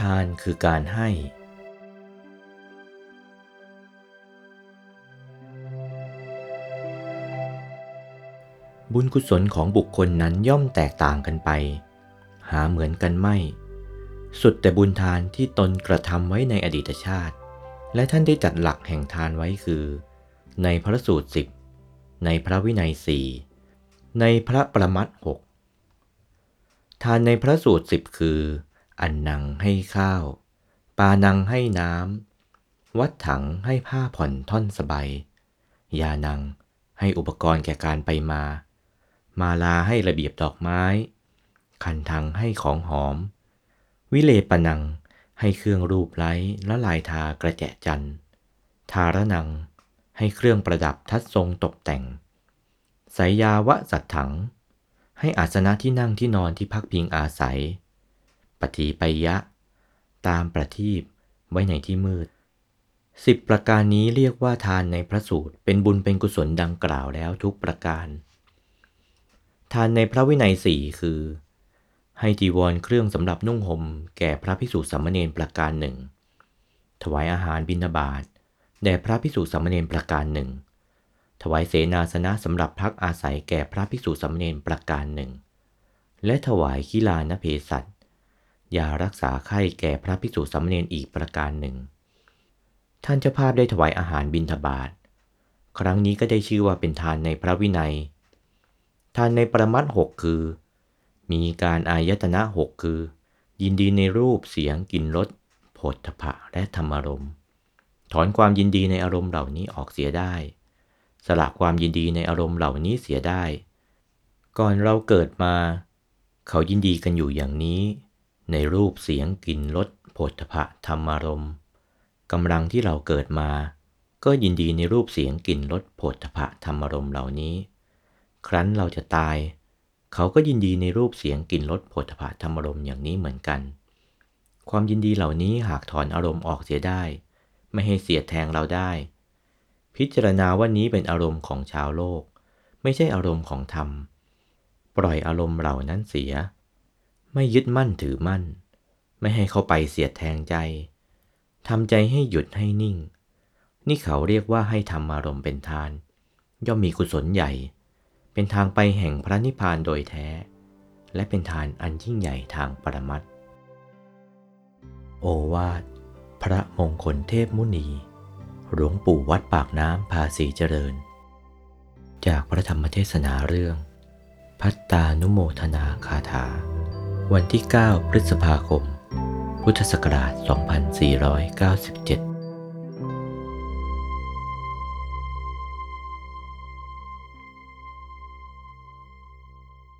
ทานคือการให้ บุญกุศลของบุคคลนั้นย่อมแตกต่างกันไป หาเหมือนกันไม่ สุดแต่บุญทานที่ตนกระทำไว้ในอดีตชาติ และท่านได้จัดหลักแห่งทานไว้คือ ในพระสูตรสิบในพระวินัยสี่ในพระประมัดหกทานในพระสูตรสิบคือ อันนังให้ข้าว ปานังให้น้ำ วัดถังให้ผ้าผ่อนท่อนสบาย ยานังให้อุปกรณ์แก่การไปมา มาลาให้ระเบียบดอกไม้ คันทังให้ของหอม วิเลปนังให้เครื่องรูปไล้และลายทากระแจจันทร์ทารนังให้เครื่องประดับทัดทรงตกแต่ง สายยาวะสัตถัง ให้อาสนะที่นั่งที่นอนที่พักพิงอาศัย ปฏิปยะ ตามประทีปไว้ในที่มืดสิบประการนี้เรียกว่าทานในพระสูตร เป็นบุญเป็นกุศลดังกล่าวแล้วทุกประการ ทานในพระวินัยสี่คือ ให้จีวรเครื่องสำหรับนุ่งห่มแก่พระพิสุสามเณรประการหนึ่ง ถวายอาหารบิณฑบาตแด่พระพิสุสามเณรประการหนึ่ง ถวายเสนาสนะสำหรับพักอาศัยแก่พระพิสุสามเณรประการหนึ่ง และถวายขีลานเพสัต ยารักษาไข้แก่พระพิสุสามเณรอีกประการหนึ่ง ท่านเจ้าภาพได้ถวายอาหารบิณฑบาต ครั้งนี้ก็ได้ชื่อว่าเป็นทานในพระวินัย ทานในประมัดหกคือ มีการอายตนะหกคือ ยินดีในรูปเสียงกลิ่นรสโผฏฐพะและธรรมารมณ์ถอนความยินดีในอารมณ์เหล่านี้ออกเสียได้ สละความยินดีในอารมณ์เหล่านี้เสียได้ ก่อนเราเกิดมา เขายินดีกันอยู่อย่างนี้ ในรูปเสียงกลิ่นรสโผฏฐะธรรมารม์กำลังที่เราเกิดมา ก็ยินดีในรูปเสียงกลิ่นรสโผฏฐะธรรมารม์เหล่านี้ ครั้นเราจะตาย เขาก็ยินดีในรูปเสียงกลิ่นรสโผฏฐะธรรมารม์อย่างนี้เหมือนกัน ความยินดีเหล่านี้หากถอนอารมณ์ออกเสียได้ ไม่ให้เสียแทงเราได้ พิจารณาว่านี้เป็นอารมณ์ของชาวโลก ไม่ใช่อารมณ์ของธรรม ปล่อยอารมณ์เหล่านั้นเสีย ไม่ยึดมั่นถือมั่น ไม่ให้เข้าไปเสียดแทงใจทำใจให้หยุดให้นิ่ง นี่เขาเรียกว่าให้ทำอารมณ์เป็นทาน ย่อมมีกุศลใหญ่ เป็นทางไปแห่งพระนิพพานโดยแท้ และเป็นทานอันยิ่งใหญ่ทางปรมัตโอวาท พระมงคลเทพมุนี หลวงปู่วัดปากน้ำภาษีเจริญ จากพระธรรมเทศนาเรื่อง พัตตานุโมทนาคาถา วันที่ 9 พฤษภาคม พุทธศักราช 2497